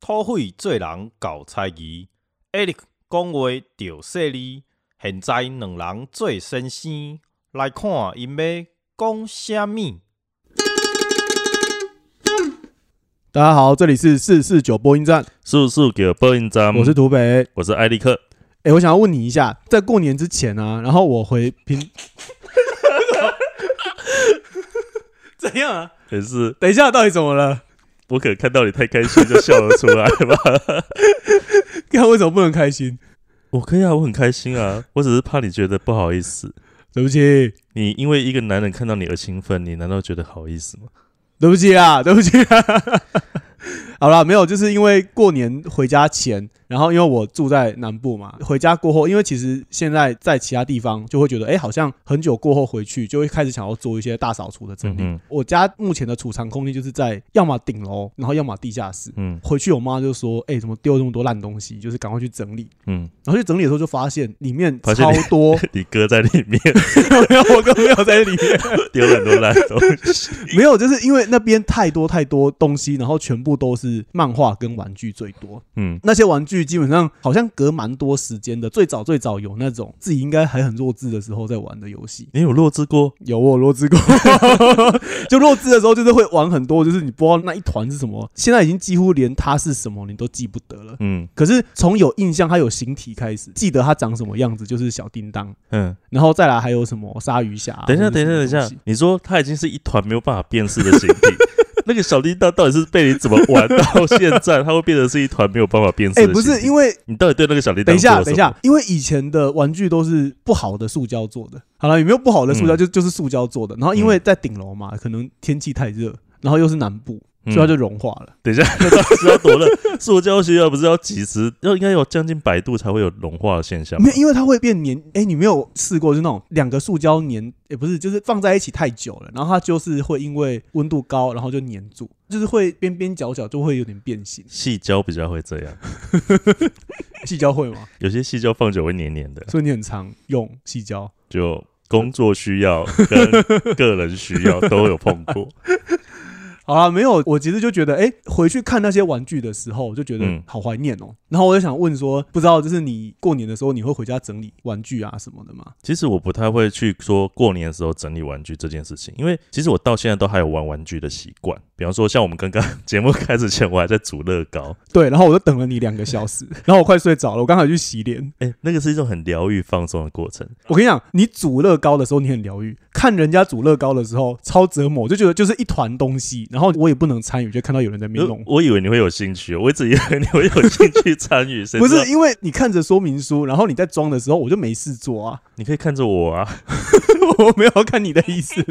土匪做人搞猜疑，Eric 讲话着犀利。现在两人做先生，来看因要讲啥物。大家好，这里是四四九播音站，四四九播音站，我是土匪。我是艾利克。哎、我想要问你一下，在过年之前啊，然后我回平，怎样啊？可是等一下，到底怎么了？我可能看到你太开心就笑了出来吧？看为什么不能开心？我可以啊，我很开心啊，我只是怕你觉得不好意思。对不起，你因为一个男人看到你而兴奋，你难道觉得好意思吗？对不起啊，对不起啦。好啦，没有，就是因为过年回家前，然后因为我住在南部嘛，回家过后，因为其实现在在其他地方就会觉得，哎、好像很久过后回去，就会开始想要做一些大扫除的整理。嗯我家目前的储藏空间就是在要么顶楼，然后要么地下室。嗯回去我妈就说：“哎、怎么丢这么多烂东西？就是赶快去整理。嗯，”然后去整理的时候就发现里面超多，你哥在里面 没有，我哥没有在里面，丢很多烂东西。没有，就是因为那边太多太多东西，然后全部都是漫画跟玩具最多。嗯，那些玩具基本上好像隔蛮多时间的，最早最早有那种自己应该还很弱智的时候在玩的游戏。你有弱智过？有我弱智过，就弱智的时候就是会玩很多，就是你不知道那一团是什么，现在已经几乎连它是什么你都记不得了。嗯可是从有印象它有形体开始，记得它长什么样子，就是小叮当，嗯，然后再来还有什么鲨鱼侠啊、等一下，等一下，等一下你说它已经是一团没有办法辨识的形体。那个小叮当到底是被你怎么玩到 现在，它会变成是一团没有办法变色哎、的？不是，因为你到底对那个小叮当等一下，等一下，因为以前的玩具都是不好的塑胶做的。好了，有没有不好的塑胶？嗯就就是塑胶做的。然后因为在顶楼嘛，可能天气太热，然后又是南部，所以它嗯就融化了。等一下，那到底是要多热？塑胶需要不是要几十，要应该有将近百度才会有融化的现象吗没有，因为它会变黏。哎、你没有试过，就那种两个塑胶黏，也、不是，就是放在一起太久了，然后它就是会因为温度高，然后就黏住，就是会边边角角就会有点变形。细胶比较会这样，细胶会吗？有些细胶放久会黏黏的，所以你很常用细胶。就工作需要跟个人需要都有碰过。好啦，没有，我其实就觉得，哎、回去看那些玩具的时候，我就觉得嗯好怀念哦、然后我就想问说，不知道就是你过年的时候，你会回家整理玩具啊什么的吗？其实我不太会去说过年的时候整理玩具这件事情，因为其实我到现在都还有玩玩具的习惯。比方说，像我们刚刚节目开始前，我还在煮乐高，对，然后我就等了你两个小时，然后我快睡着了，我刚好去洗脸。哎、那个是一种很疗愈、放松的过程。我跟你讲，你煮乐高的时候你很疗愈，看人家煮乐高的时候超折磨，我就觉得就是一团东西，然后我也不能参与，就看到有人在那边弄。我以为你会有兴趣，我一直以为你会有兴趣参与。不是因为你看着说明书，然后你在装的时候，我就没事做啊，你可以看着我啊。我没有看你的意思。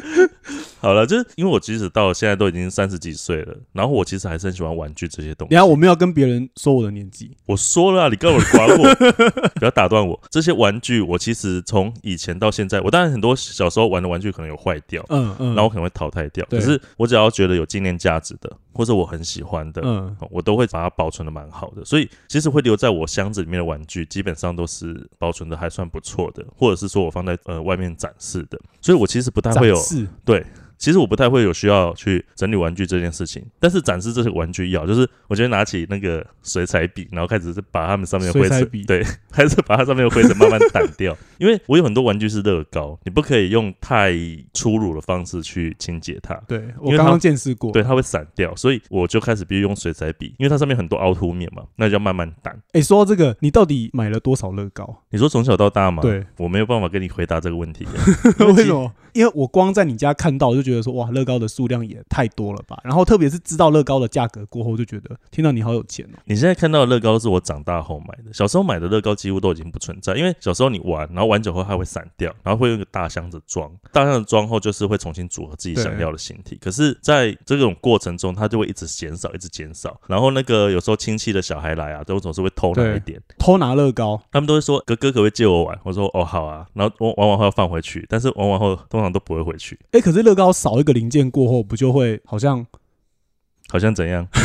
好了，就是因为我即使到现在都已经三十几岁了，然后我其实还是很喜欢玩具这些东西。等一下我没有跟别人说我的年纪，我说了啊、你跟我管我？不要打断我。这些玩具，我其实从以前到现在，我当然很多小时候玩的玩具可能有坏掉，嗯嗯，然后我可能会淘汰掉。可是我只要觉得有纪念价值的，或者我很喜欢的，嗯我都会把它保存的蛮好的。所以其实会留在我箱子里面的玩具，基本上都是保存的还算不错的，或者是说我放在呃外面展示的。所以我其实不太会有展示对。其实我不太会有需要去整理玩具这件事情，但是展示这些玩具要，就是我觉得拿起那个水彩笔，然后开始是把它们上面的灰尘，对，开始把它上面的灰尘慢慢掸掉。因为我有很多玩具是乐高，你不可以用太粗鲁的方式去清洁它，对我刚刚见识过。对，，它会散掉，所以我就开始必须用水彩笔，因为它上面很多凹凸面嘛，那就要慢慢掸。哎、说到这个，你到底买了多少乐高？你说从小到大吗？对，我没有办法跟你回答这个问题。为什么？因为我光在你家看到，我就觉得说，哇，乐高的数量也太多了吧。然后特别是知道乐高的价格过后，就觉得，天哪，你好有钱哦。你现在看到的乐高是我长大后买的，小时候买的乐高几乎都已经不存在，因为小时候你玩，然后玩久后它会散掉，然后会用一个大箱子装，大箱子装后就是会重新组合自己想要的形体。可是，在这种过程中，它就会一直减少，一直减少。然后那个有时候亲戚的小孩来啊，都总是会偷拿一点，偷拿乐高，他们都会说哥哥可不可以借我玩？我说哦好啊，然后玩玩完后要放回去，但是玩完后通常都不会回去，哎、可是乐高少一个零件过后，不就会好像好像怎样？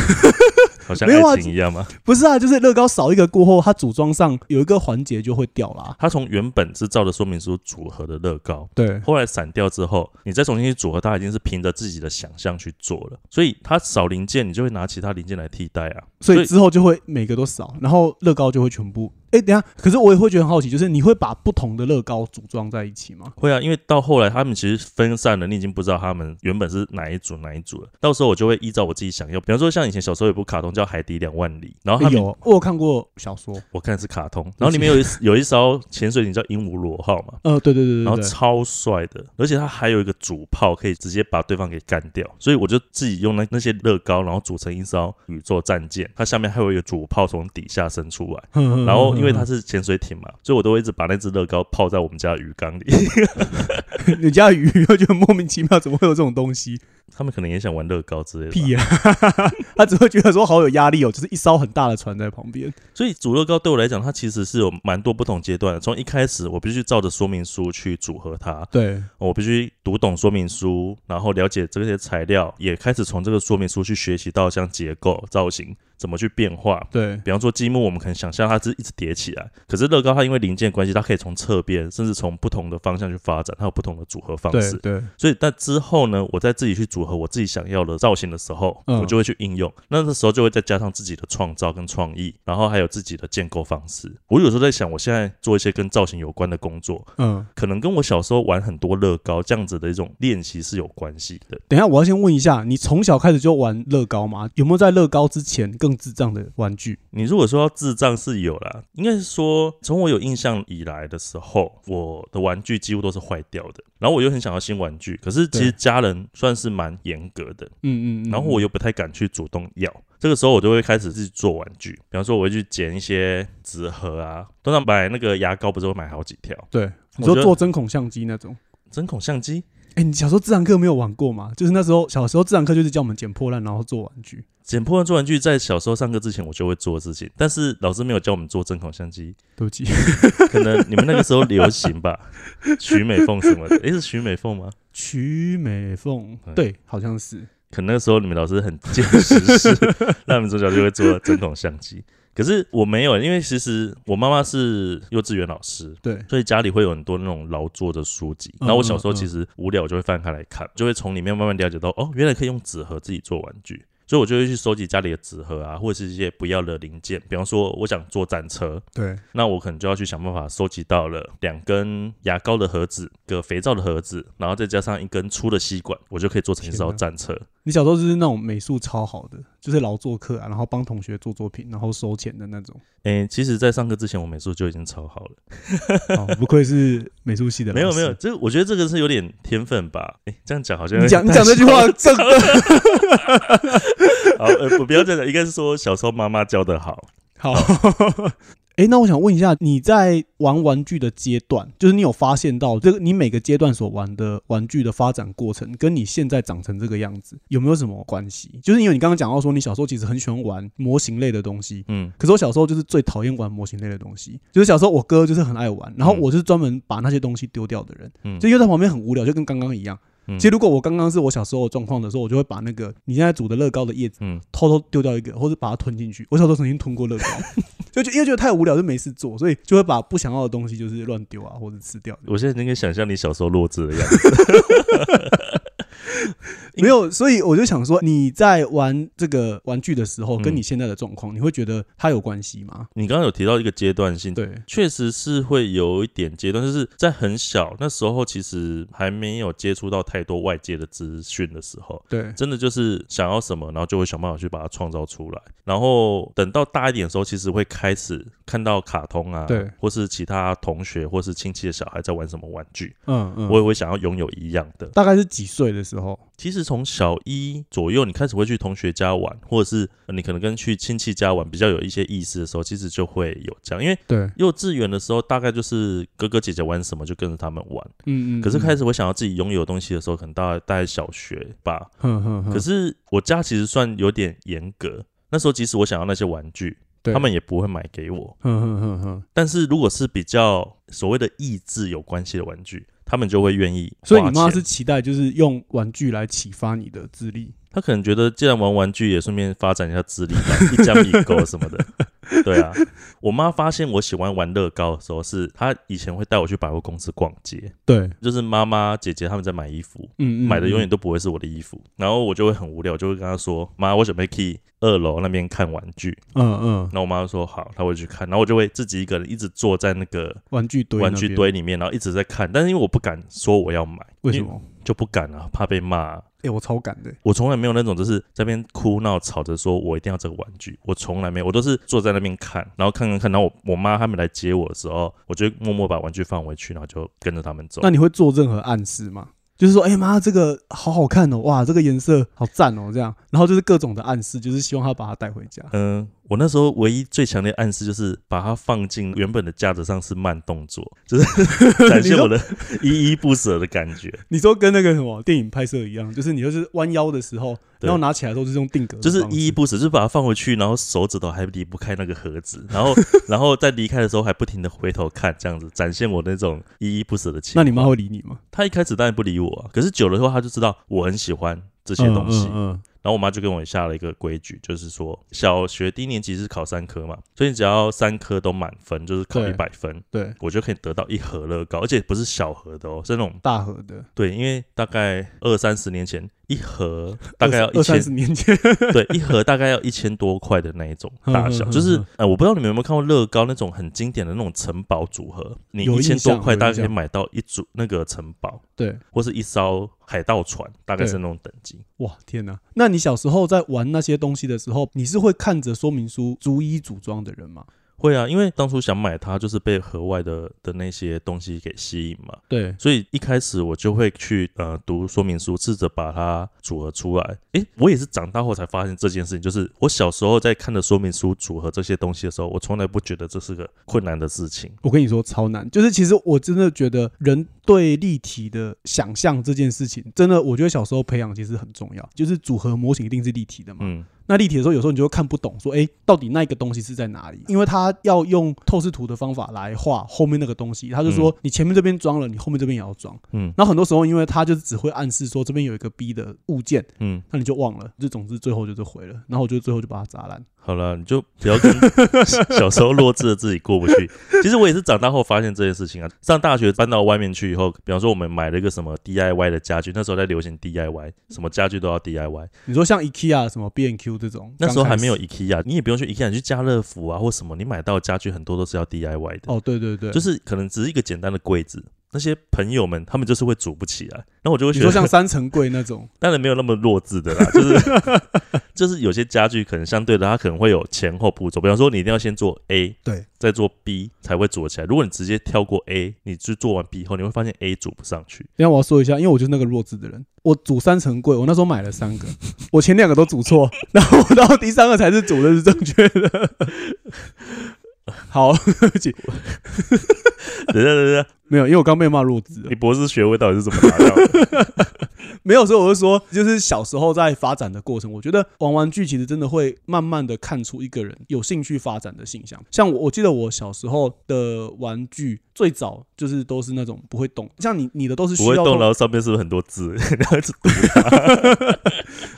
好像没有啊爱情一样吗？不是啊，就是乐高少一个过后，它组装上有一个环节就会掉啦。它从原本是照着说明书组合的乐高，对，后来散掉之后，你再重新去组合，它已经是凭着自己的想象去做了，所以它少零件，你就会拿其他零件来替代啊。所以之后就会每个都少，然后乐高就会全部。哎，等下，可是我也会觉得很好奇，就是你会把不同的乐高组装在一起吗？会啊，因为到后来他们其实分散了，你已经不知道他们原本是哪一组哪一组了。到时候我就会依照我自己想要，比方说像以前小时候有部卡通叫《海底两万里》，然后他们诶有，我有看过小说。我看的是卡通，然后里面有一有一艘潜水艇叫鹦鹉螺号嘛，呃，对对对然后超帅的，而且它还有一个主炮可以直接把对方给干掉，所以我就自己用那那些乐高，然后组成一艘宇宙战舰，它下面还有一个主炮从底下伸出来，然然后因为它是潜水艇嘛，所以我都会一直把那只乐高泡在我们家的鱼缸里。你家的鱼就觉得莫名其妙，怎么会有这种东西？他们可能也想玩乐高之类的吧。屁呀、他只会觉得说好有压力哦，就是一艘很大的船在旁边。所以组乐高对我来讲，它其实是有蛮多不同阶段的。从一开始，我必须照着说明书去组合它，对，我必须读懂说明书，然后了解这些材料，也开始从这个说明书去学习到像结构、造型怎么去变化。对，比方说积木，我们可能想象它是一直叠起来，可是乐高它因为零件关系，它可以从侧边，甚至从不同的方向去发展，它有不同的组合方，式。对，所以，但之后呢，我再自己去组合我自己想要的造型的时候，嗯我就会去应用。那这时候就会再加上自己的创造跟创意，然后还有自己的建构方式。我有时候在想，我现在做一些跟造型有关的工作，嗯。可能跟我小时候玩很多乐高这样子的一种练习是有关系的。等一下，我要先问一下，你从小开始就玩乐高吗？有没有在乐高之前更智障的玩具？你如果说要智障是有啦，应该是说从我有印象以来的时候，我的玩具几乎都是坏掉的。然后我又很想要新玩具，可是其实家人算是蛮严格的，嗯嗯嗯。然后我又不太敢去主动要。这个时候我就会开始自己做玩具，比方说我会去捡一些纸盒啊，通常买那个牙膏不是会买好几条，对，你说做针孔相机那种。针孔相机。哎、你小时候自然课没有玩过吗？就是那时候小时候自然课就是叫我们捡破烂，然后做玩具。捡破烂做玩具，在小时候上课之前我就会做的事情，但是老师没有教我们做针孔相机，对不起，可能你们那个时候流行吧，徐美凤什么的，诶，是徐美凤吗？曲美凤对，好像是。可能那个时候你们老师很坚持是，让你们从小就会做针孔相机。可是我没有，因为其实我妈妈是幼稚园老师，对，所以家里会有很多那种劳作的书籍。嗯然后我小时候其实无聊，我就会翻开来看，就会从里面慢慢了解到，哦，原来可以用纸盒自己做玩具。所以我就会去收集家里的纸盒啊，或者是一些不要的零件。比方说，我想做战车，对，那我可能就要去想办法收集到了两根牙膏的盒子、个肥皂的盒子，然后再加上一根粗的吸管，我就可以做成一艘战车。你小时候就是那种美术超好的，就是劳作课啊，然后帮同学做作品，然后收钱的那种。诶、其实，在上课之前，我美术就已经超好了。哦，不愧是美术系的。没有没有，，这我觉得这个是有点天分吧。诶、这样讲好像你讲你讲这句话，真的 好，呃，不不要这样讲，应该是说小时候妈妈教的好。好。哎、那我想问一下，你在玩玩具的阶段，就是你有发现到这个你每个阶段所玩的玩具的发展过程，跟你现在长成这个样子有没有什么关系？就是因为你刚刚讲到说，你小时候其实很喜欢玩模型类的东西，嗯，可是我小时候就是最讨厌玩模型类的东西，就是小时候我哥就是很爱玩，然后嗯我就是专门把那些东西丢掉的人，嗯就又在旁边很无聊，就跟刚刚一样。嗯其实如果我刚刚是我小时候的状况的时候，我就会把那个你现在煮的乐高的叶子嗯，偷偷丢掉一个，或者把它吞进去。我小时候曾经吞过乐高，就就因为觉得太无聊，就没事做，所以就会把不想要的东西就是乱丢啊，或者吃掉。我现在能够想象你小时候弱智的样子。没有，所以我就想说，你在玩这个玩具的时候，嗯跟你现在的状况，你会觉得它有关系吗？你刚刚有提到一个阶段性，对，确实是会有一点阶段，就是在很小那时候，其实还没有接触到太多外界的资讯的时候，对，真的就是想要什么，然后就会想办法去把它创造出来。然后等到大一点的时候，其实会开始看到卡通啊，对，或是其他同学或是亲戚的小孩在玩什么玩具，嗯嗯，我也会想要拥有一样的。大概是几岁的时候？其实从小一左右，你开始会去同学家玩，或者是呃你可能跟去亲戚家玩比较有一些意思的时候，其实就会有这样。因为对，幼稚园的时候，大概就是哥哥姐姐玩什么就跟着他们玩。嗯嗯。可是开始，我想要自己拥有东西的时候，可能大概大概小学吧。哼哼哼，可是我家其实算有点严格，那时候即使我想要那些玩具，对他们也不会买给我。哼哼哼哼，但是如果是比较所谓的益智有关系的玩具，他们就会愿意。所以你妈是期待就是用玩具来启发你的智力。他可能觉得既然玩玩具，也顺便发展一下智力吧，一加一狗什么的。对啊，我妈发现我喜欢玩乐高的时候，是她以前会带我去百货公司逛街，对，就是妈妈、姐姐他们在买衣服，嗯嗯，买的永远嗯都不会是我的衣服，然后我就会很无聊，就会跟她说：“妈，我准备去二楼那边看玩具。嗯嗯”然后我妈就说：“好。”她会去看，然后我就会自己一个人一直坐在那个玩具堆玩具，堆里面，然后一直在看，但是因为我不敢说我要买，为什么？就不敢啊，怕被骂啊、哎，我超敢的，我从来没有那种就是在那边哭闹吵着说我一定要这个玩具，我从来没有，我都是坐在那边看，然后看看看，然后我我妈他们来接我的时候，我就默默把玩具放回去，然后就跟着他们走那。你会做任何暗示吗？就是说，哎、妈，这个好好看哦，哇，这个颜色好赞哦，这样，然后就是各种的暗示，就是希望他把它带回家。嗯、我那时候唯一最强烈的暗示就是把它放进原本的架子上是慢动作，就是 展现我的依依不舍的感觉。你说跟那个什么电影拍摄一样，就是你就是弯腰的时候，然后拿起来的时候就是用定格就是依依不舍，就是把它放回去，然后手指头还离不开那个盒子，然后然后在离开的时候还不停的回头看，这样子展现我那种依依不舍的情怀。那你妈会理你吗？她一开始当然不理我、啊，可是久了之后，她就知道我很喜欢这些东西。嗯嗯然后我妈就跟我下了一个规矩，就是说小学低年级是考三科嘛，所以你只要三科都满分，就是考对一百分，对，我就可以得到一盒乐高，而且不是小盒的哦，是那种大盒的，对，因为大概二三十年前一盒大概要二一千三十年前，对，一盒大概要一千多块的那一种 大小，就是哼呃，我不知道你们有没有看过乐高那种很经典的那种城堡组合，你一千多块大概可以买到一组那个城堡，对，或是一艘海盗船，大概是那种等级。哇，天哪！那你小时候在玩那些东西的时候，你是会看着说明书逐一组装的人吗？会啊，因为当初想买它，就是被盒外的的那些东西给吸引嘛，对，所以一开始我就会去呃读说明书，试着把它组合出来。诶，我也是长大后才发现这件事情，就是我小时候在看的说明书组合这些东西的时候，我从来不觉得这是个困难的事情。我跟你说超难，就是其实我真的觉得人对立体的想象这件事情，真的我觉得小时候培养其实很重要。就是组合模型一定是立体的嘛，嗯，那立体的时候有时候你就会看不懂，说哎、诶到底那个东西是在哪里？因为他要用透视图的方法来画后面那个东西，他就说你前面这边装了，你后面这边也要装。嗯然后很多时候因为他就是只会暗示说这边有一个 B 的物件，嗯，那你就忘了，就总之最后就是毁了。然后我就最后就把它砸烂。好了，你就不要跟 小时候弱智的自己过不去。其实我也是长大后发现这件事情啊。上大学搬到外面去以后，比方说我们买了一个什么 DIY 的家具，那时候在流行 DIY，什么家具都要 DIY。你说像 IKEA 什么 B&Q 这种，那时候还没有刚 IKEA，你也不用去 IKEA，你去家乐福啊或什么，你买到家具很多都是要 DIY 的。哦，对对对，就是可能只是一个简单的柜子，那些朋友们他们就是会组不起来，然后我就会你说像，三层柜那种，当然没有那么弱智的啦，就是就是有些家具可能相对的，它可能会有前后步骤，比方说你一定要先做 A，对，再做 B 才会组起来。如果你直接跳过 A，你去做完 B 以后，你会发现 A 组不上去。等一下我要说一下，因为我就是那个弱智的人，我组三层柜，我那时候买了三个，我前两个都组错，然后我到第三个才是组的是正确的。好，对不起，等一下，等下，没有，因为我刚被骂弱智了你，博士学位到底是怎么拿到的？没有，所以我就说，就是小时候在发展的过程，我觉得玩玩具其实真的会慢慢的看出一个人有兴趣发展的性向。像我，我记得我小时候的玩具最早就是都是那种不会动，像你你的都是需要不会动，然后上面是不是很多字？然后一直读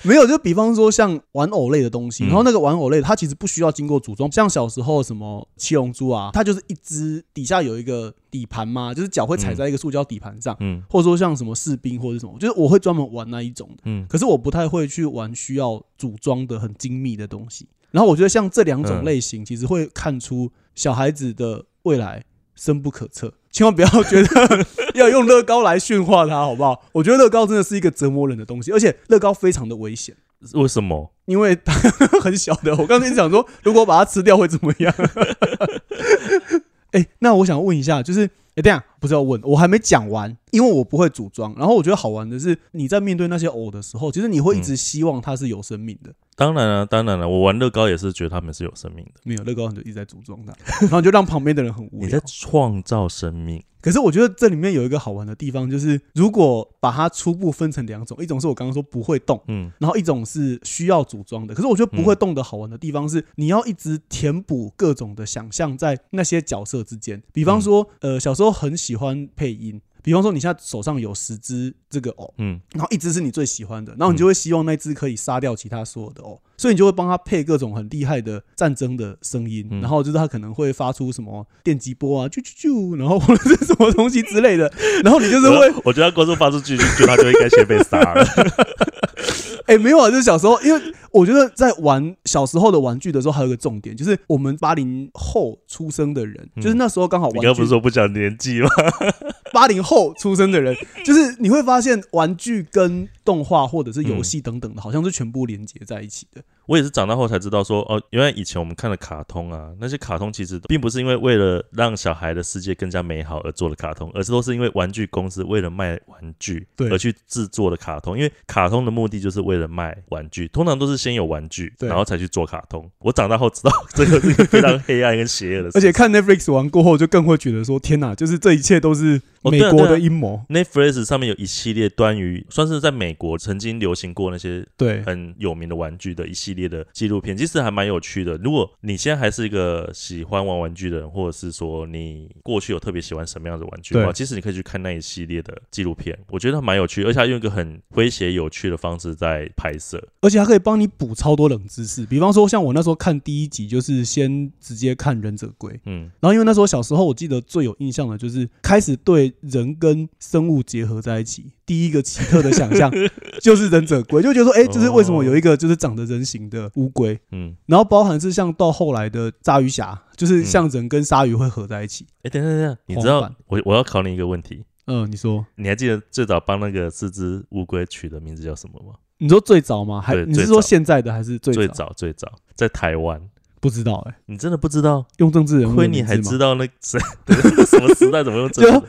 没有，就比方说像玩偶类的东西，嗯然后那个玩偶类它其实不需要经过组装，像小时候什么七龙珠啊，它就是一只底下有一个底盘嘛，就是脚会踩在一个塑胶底盘上，嗯或者说像什么士兵或者什么，就是我会专门玩那一种的，嗯，可是我不太会去玩需要组装的很精密的东西。然后我觉得像这两种嗯类型，其实会看出小孩子的未来深不可测。千万不要觉得 要用乐高来驯化它，好不好？我觉得乐高真的是一个折磨人的东西，而且乐高非常的危险。为什么？因为它 很小的，我刚才想说，如果把它吃掉会怎么样？哎、那我想问一下，就是，哎、等一下不是要问，我还没讲完，因为我不会组装。然后我觉得好玩的是，你在面对那些偶的时候，其实你会一直希望它是有生命的。当然了、当然了、我玩乐高也是觉得他们是有生命的。没有乐高，你就一直在组装它，然后就让旁边的人很无你在。创造生命，可是我觉得这里面有一个好玩的地方，就是如果把它初步分成两种，一种是我刚刚说不会动，嗯然后一种是需要组装的。可是我觉得不会动的好玩的地方是，你要一直填补各种的想象在那些角色之间。比方说，呃，小时候很喜欢配音，比方说你现在手上有十只这个偶，嗯，然后一只是你最喜欢的，然后你就会希望那只可以杀掉其他所有的偶，所以你就会帮他配各种很厉害的战争的声音，嗯。然后就是他可能会发出什么电击波啊，啾啾啾，然后或者是什么东西之类的，然后你就是会，我觉得光速发出去，就他就应该先被杀了。哎、没有啊，就是小时候，因为我觉得在玩小时候的玩具的时候，还有一个重点，就是我们八零后出生的人，嗯就是那时候刚好你刚刚不是说不讲年纪吗？八零后出生的人，就是你会发现玩具跟动画或者是游戏等等的，好像是全部连接在一起的。我也是长大后才知道说，哦，原来以前我们看的卡通啊，那些卡通其实并不是因为为了让小孩的世界更加美好而做的卡通，而是都是因为玩具公司为了卖玩具而去制作的卡通。因为卡通的目的就是为了卖玩具，通常都是先有玩具，然后才去做卡通。我长大后知道这个是一个非常黑暗跟邪恶的事，而且看 Netflix 完过后，就更会觉得说：天哪，就是这一切都是美国的阴谋。Netflix 上面有一系列关于算是在美国曾经流行过那些对，很有名的玩具的一系列的纪录片，其实还蛮有趣的。如果你现在还是一个喜欢玩玩具的人，或者是说你过去有特别喜欢什么样的玩具的话，其实你可以去看那一系列的纪录片，我觉得蛮有趣，而且它用一个很诙谐有趣的方式在拍摄。而且还可以帮你补超多冷知识。比方说，像我那时候看第一集，就是先直接看忍者龟。嗯，然后因为那时候小时候，我记得最有印象的就是开始对人跟生物结合在一起，第一个奇特的想象 就是忍者龟，就觉得说，哎、就是为什么有一个就是长得人形的乌龟，嗯，然后包含是像到后来的鲨鱼侠，就是像人跟鲨鱼会合在一起。哎、等等等等你知道我我要考你一个问题，嗯、你说，你还记得最早帮那个四只乌龟取的名字叫什么吗？你说最早吗？还你是说现在的还是最最？早最早在台湾，不知道哎、你真的不知道？用政治人物亏你还知道那谁 什么时代怎么用这就个？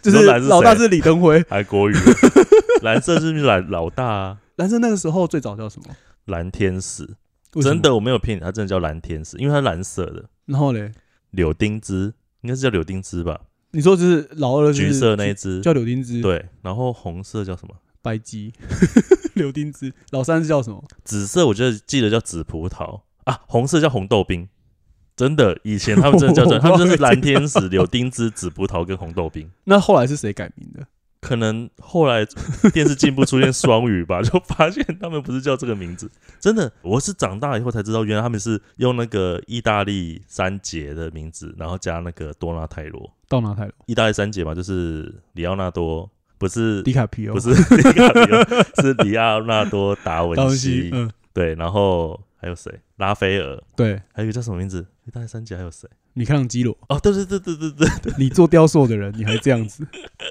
就是老大是李登辉，还国语，蓝色是不是蓝老大啊？蓝色那个时候最早叫什么？蓝天使，真。的我没有骗你，它真的叫蓝天使，因为它蓝色的。然后嘞，柳丁枝应该是叫柳丁枝吧？你说就是老二是橘色那一只，叫柳丁枝，对，然后红色叫什么？白鸡，柳丁枝，老三是叫什么？紫色我觉得记得叫紫葡萄啊，红色叫红豆冰。真的，以前他们真的叫这样，他们真的是蓝天使、柳丁汁、紫葡萄跟红豆冰。那后来是谁改名的？可能后来电视进步出现双语吧，就发现他们不是叫这个名字。真的，我是长大以后才知道，原来他们是用那个意大利三杰的名字，然后加那个多纳泰罗。多纳泰罗？意大利三杰嘛，就是里奥纳多，不是迪卡皮欧，不是 迪卡皮欧，是里奥纳多达达文文西西，。嗯，对，然后还有谁？拉斐尔，对，还有一个叫什么名字？大概三姐还有谁？米开朗基罗，哦，对对对对对对，你做雕塑的人，你还这样子？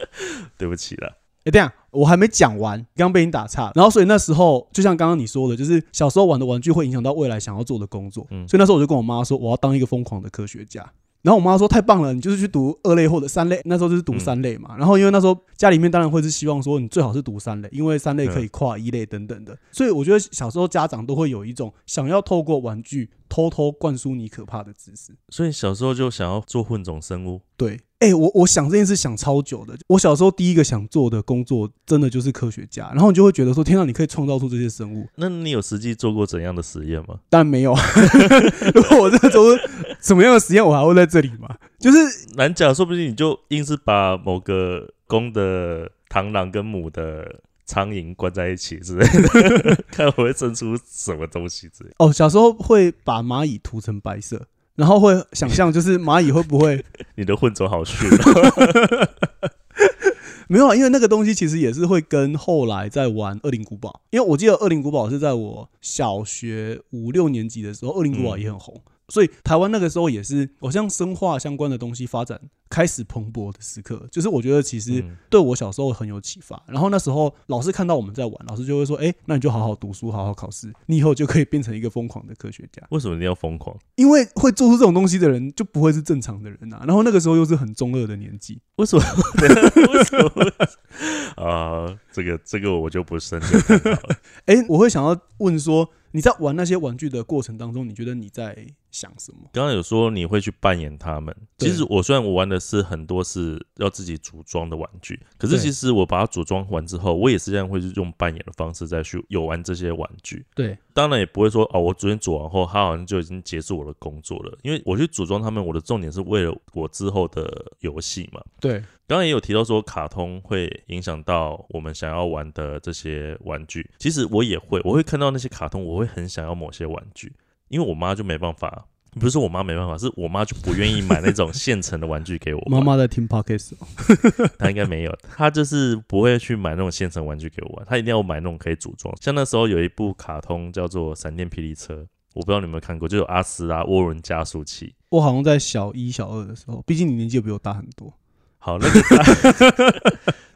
对不起了。哎、等一下，我还没讲完，刚刚被你打岔。然后，所以那时候就像刚刚你说的，就是小时候玩的玩具会影响到未来想要做的工作。嗯所以那时候我就跟我妈说，我要当一个疯狂的科学家。然后我妈说太棒了，你就是去读二类或者三类，那时候就是读三类嘛。然后因为那时候家里面当然会是希望说你最好是读三类，因为三类可以跨一类等等的。所以我觉得小时候家长都会有一种想要透过玩具偷偷灌输你可怕的知识。所以小时候就想要做混种生物，对，哎、我我想这件事想超久的。我小时候第一个想做的工作，真的就是科学家。然后你就会觉得说，天啊，你可以创造出这些生物。那你有实际做过怎样的实验吗？当然没有，如果我这个做出 什么样的实验，我还会在这里吗？就是难讲，说不定你就硬是把某个公的螳螂跟母的苍蝇关在一起之类的，看我会生出什么东西之类。哦，小时候会把蚂蚁涂成白色，然后会想象就是蚂蚁会不会 你的混种好逊、哦，没有啊？因为那个东西其实也是会跟后来在玩《恶灵古堡》，因为我记得《恶灵古堡》是在我小学五六年级的时候，《恶灵古堡》也很红。所以台湾那个时候也是，好像生化相关的东西发展开始蓬勃的时刻，就是我觉得其实嗯对我小时候很有启发。然后那时候老师看到我们在玩，老师就会说：“哎、那你就好好读书，好好考试，你以后就可以变成一个疯狂的科学家。为什么你要疯狂？”因为会做出这种东西的人就不会是正常的人啊。然后那个时候又是很中二的年纪，为什么？为什么？啊、这个这个我就不深究了。哎、我会想要问说，你在玩那些玩具的过程当中，你觉得你在想什么。刚刚有说你会去扮演他们，其实我虽然我玩的是很多是要自己组装的玩具，可是其实我把它组装完之后，我也是这样会是用扮演的方式再去有玩这些玩具。对，当然也不会说哦，我昨天组完后，他好像就已经结束我的工作了，因为我去组装他们，我的重点是为了我之后的游戏嘛。对，刚刚也有提到说，卡通会影响到我们想要玩的这些玩具。其实我也会，我会看到那些卡通，我会很想要某些玩具，因为我妈就没办法，不是说我妈没办法，是我妈就不愿意买那种现成的玩具给我玩。妈妈在听 podcast，哦 她应该没有，她就是不会去买那种现成玩具给我玩，她一定要买那种可以组装。像那时候有一部卡通叫做《闪电霹雳车》，我不知道你有没有看过，就有阿斯拉涡轮加速器。我好像在小一、小二的时候，毕竟你年纪也比我大很多。好，那个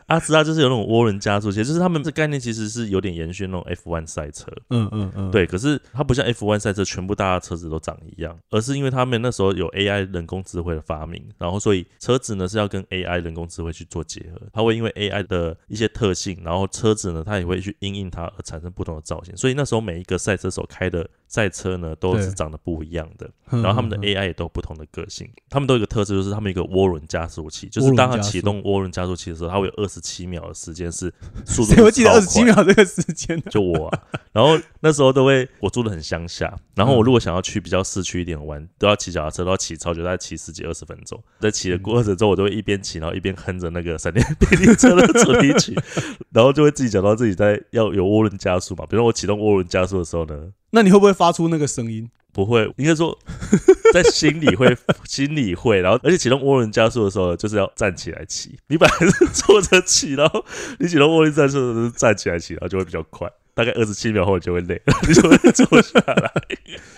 阿斯拉就是有那种涡轮加速器，就是他们这概念其实是有点延续那种 F1 赛车。嗯嗯嗯，对，可是它不像 F1 赛车，全部大家车子都长一样，而是因为他们那时候有 AI 人工智慧的发明，然后所以车子呢是要跟 AI 人工智慧去做结合，它会因为 AI 的一些特性，然后车子呢它也会去因应它而产生不同的造型，所以那时候每一个赛车手开的赛车呢都是长得不一样的，嗯，然后他们的嗯 AI 也都有不同的个性，他们都有一个特质，就是他们一个涡轮加速器，就是当它启动涡轮加速器的时候，它会有二十七秒的时间是速度 谁会记得超二十七秒这个时间呢？就我、啊，然后那时候都会，我住的很乡下，然后我嗯如果想要去比较市区一点玩，都要骑脚踏车，都要骑超久，大概骑十几二十分钟。在骑的过程中，我都会一边骑，然后一边哼着那个闪电霹雳车的主题曲，然后就会自己讲到自己在要有涡轮加速嘛。比如说我启动涡轮加速的时候呢，那你会不会发出那个声音？不会，应该说 在心里会，心里会，然后而且启动涡轮加速的时候，就是要站起来骑。你本来是坐着骑，然后你启动涡轮加速的时候是站起来骑，然后就会比较快。大概二十七秒后你就会累，你就会坐下来。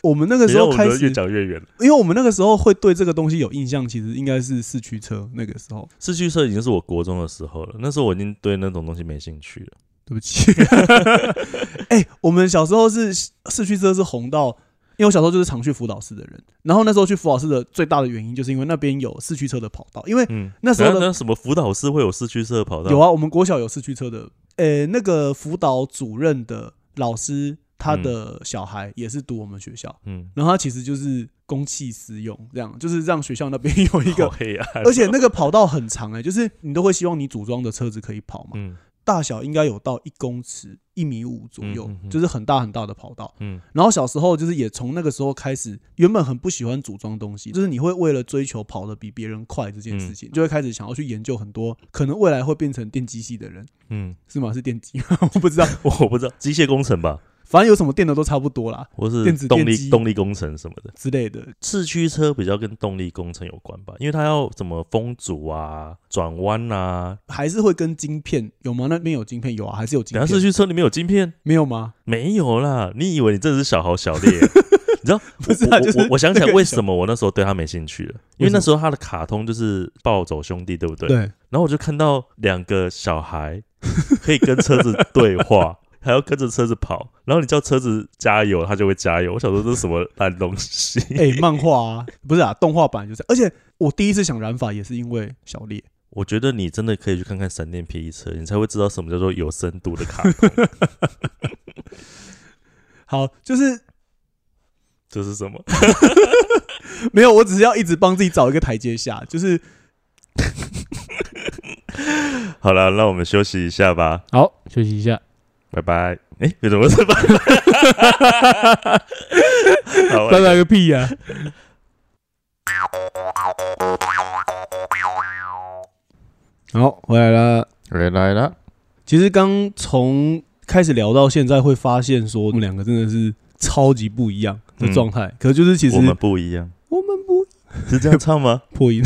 我们那个时候开始越，讲越远了。因为我们那个时候会对这个东西有印象，其实应该是四驱车那个时候。四驱车已经是我国中的时候了，那时候我已经对那种东西没兴趣了。对不起，哎、我们小时候是四驱车是红到，因为我小时候就是常去辅导室的人，然后那时候去辅导室的最大的原因就是因为那边有四驱车的跑道，因为嗯，那时候的那什么辅导室会有四驱车跑道？有啊，我们国小有四驱车的，呃、那个辅导主任的老师，他的小孩也是读我们学校，嗯，然后他其实就是公器私用，这样就是让学校那边 有一好个，黑暗，而且那个跑道很长哎、就是你都会希望你组装的车子可以跑嘛，嗯大小应该有到一公尺、一米五左右，就是很大很大的跑道。嗯。然后小时候就是也从那个时候开始，原本很不喜欢组装东西，就是你会为了追求跑得比别人快这件事嗯。情，就会开始想要去研究很多可能未来会变成电机系的人，嗯，是吗？是电机？我不知道，我不知道机械工程吧，反正有什么电的都差不多啦或是电子动力电动力工程什么的。之类的。四驱车比较跟动力工程有关吧，因为它要怎么风阻啊、转弯啊。还是会跟晶片有吗？那边有晶片有啊，还是有晶等下四片？驱车里面有晶片？没有吗？没有啦，你以为你真的是小豪小烈？你知道，不是啊就是我我我我想起来那个为什么我那时候对他没兴趣了，因为那时候他的卡通就是暴走兄弟，对不对？对，然后我就看到两个小孩可以跟车子对话，还要跟着车子跑，然后你叫车子加油，它就会加油。我想说这是什么烂东西？哎、漫画啊，不是啊，动画版就是，而且我第一次想染发也是因为小烈。我觉得你真的可以去看看《闪电霹雳车》，你才会知道什么叫做有深度的卡通。好，就是这是什么？没有，我只是要一直帮自己找一个台阶下，就是好了，那我们休息一下吧，好休息一下。拜拜。哎，为什么是拜拜？好，拜拜个屁呀、好，回来了。回来了。其实刚从开始聊到现在，会发现说我们两个真的是超级不一样的状态。可是就是其实我们不一样，我们不 是这样唱吗？破音，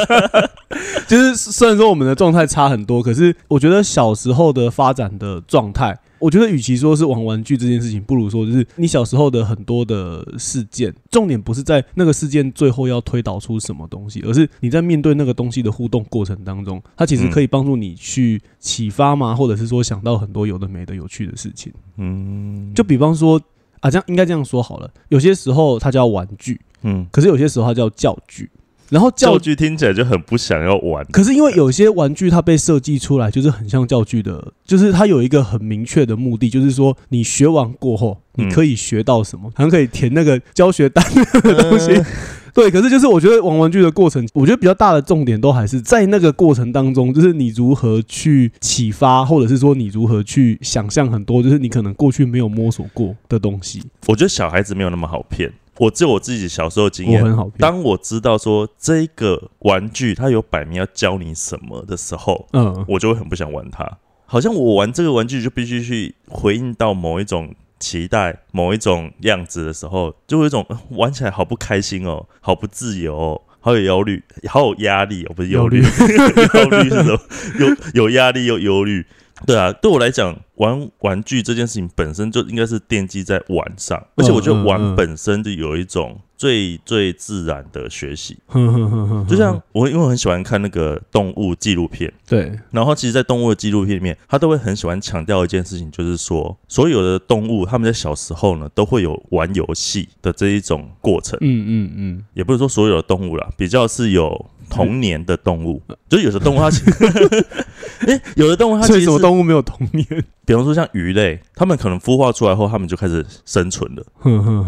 就是虽然说我们的状态差很多，可是我觉得小时候的发展的状态，我觉得与其说是玩玩具这件事情，不如说就是你小时候的很多的事件，重点不是在那个事件最后要推导出什么东西，而是你在面对那个东西的互动过程当中，它其实可以帮助你去启发嘛，或者是说想到很多有的没的有趣的事情。嗯，就比方说啊，这样应该这样说好了，有些时候它叫玩具，嗯，可是有些时候它叫教具。然后教教具听起来就很不想要玩。可是因为有些玩具它被设计出来，就是很像教具的，就是它有一个很明确的目的，就是说你学完过后，嗯你可以学到什么，好像可以填那个教学单的东西。嗯 对，可是就是我觉得玩玩具的过程，我觉得比较大的重点都还是在那个过程当中，就是你如何去启发，或者是说你如何去想象很多，就是你可能过去没有摸索过的东西。我觉得小孩子没有那么好骗。我只有我自己小时候的经验，我很好骗。当我知道说这个玩具它有摆明要教你什么的时候，嗯，我就会很不想玩它。好像我玩这个玩具就必须去回应到某一种期待、某一种样子的时候，就会有一种呃玩起来好不开心哦，好不自由哦。好有忧虑，好有压力哦，不是忧虑，忧虑 是什么？有有压力又忧虑。对啊，对我来讲，玩玩具这件事情本身就应该是奠基在玩上，而且我觉得玩本身就有一种最最自然的学习。就像 我，因为我很喜欢看那个动物纪录片，对，然后其实，在动物的纪录片里面，他都会很喜欢强调一件事情，就是说，所有的动物他们在小时候呢，都会有玩游戏的这一种过程，嗯嗯嗯，也不是说所有的动物啦，比较是有童年的动物，就是有的动物它其，哎、有的动物它其实，动物没有童年？比方说像鱼类，它们可能孵化出来后，它们就开始生存了。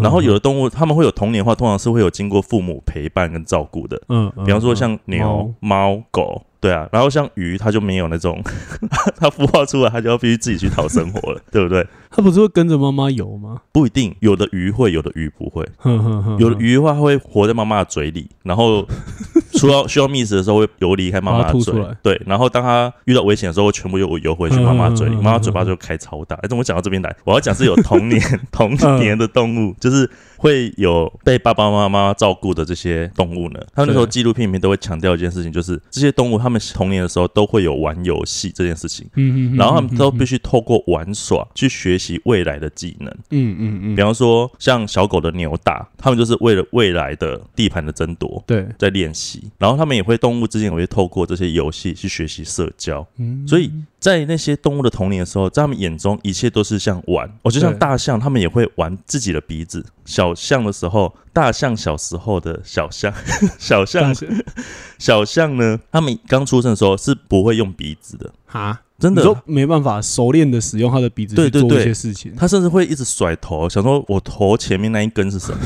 然后有的动物，它们会有童年化，通常是会有经过父母陪伴跟照顾的。嗯，嗯比方说像牛、猫、狗，对啊，然后像鱼，它就没有那种，它孵化出来，它就要必须自己去讨生活了，对不对？它不是会跟着妈妈游吗？不一定，有的鱼会，有的鱼不会。哼哼哼，有的鱼的话，它会活在妈妈的嘴里，然后 需要需要觅食的时候会游离开妈妈把它的嘴出来，对，然后当它遇到危险的时候，会全部又游回去妈妈嘴里，嗯嗯嗯嗯妈妈嘴巴就开超大。哎，怎么讲到这边来？我要讲是有童年 童年的动物，就是会有被爸爸妈妈照顾的这些动物呢。他们那时候对纪录片里面都会强调一件事情，就是这些动物他们童年的时候都会有玩游戏这件事情，嗯嗯，然后他们都必须，须透过玩耍去学习未来的技能。嗯嗯嗯，比方说，像小狗的扭打，他们就是为了未来的地盘的争夺对，在练习，然后他们也会动物之间也会透过这些游戏去学习社交。嗯，所以在那些动物的童年的时候，在他们眼中，一切都是像玩。哦，就像大象，他们也会玩自己的鼻子。小象的时候，大象小时候的小象，小象小象呢，他们刚出生的时候是不会用鼻子的，哈，真的就。没办法熟练的使用他的鼻子去做一些事情，他甚至会一直甩头，想说我头前面那一根是什么？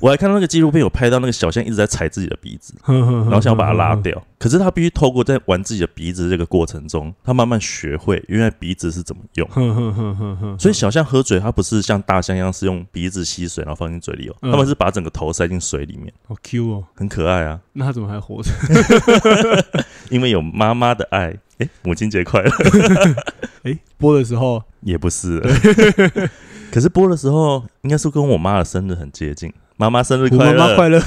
我还看到那个纪录片有拍到那个小象一直在踩自己的鼻子，然 然后想要把它拉掉。可是他必须透过在玩自己的鼻子这个过程中，他慢慢学会原来鼻子是怎么用。所以小象喝水，它不是像大象一样是用鼻子吸水然后放进嘴里哦，嗯他们是把整个头塞进水里面，好 Q 哦，很可爱啊。那它怎么还活着？因为有妈妈的爱。诶，母亲节快乐！哎，播的时候也不是，可是播的时候应该是跟我妈的生日很接近。妈妈生日快乐！妈妈快乐。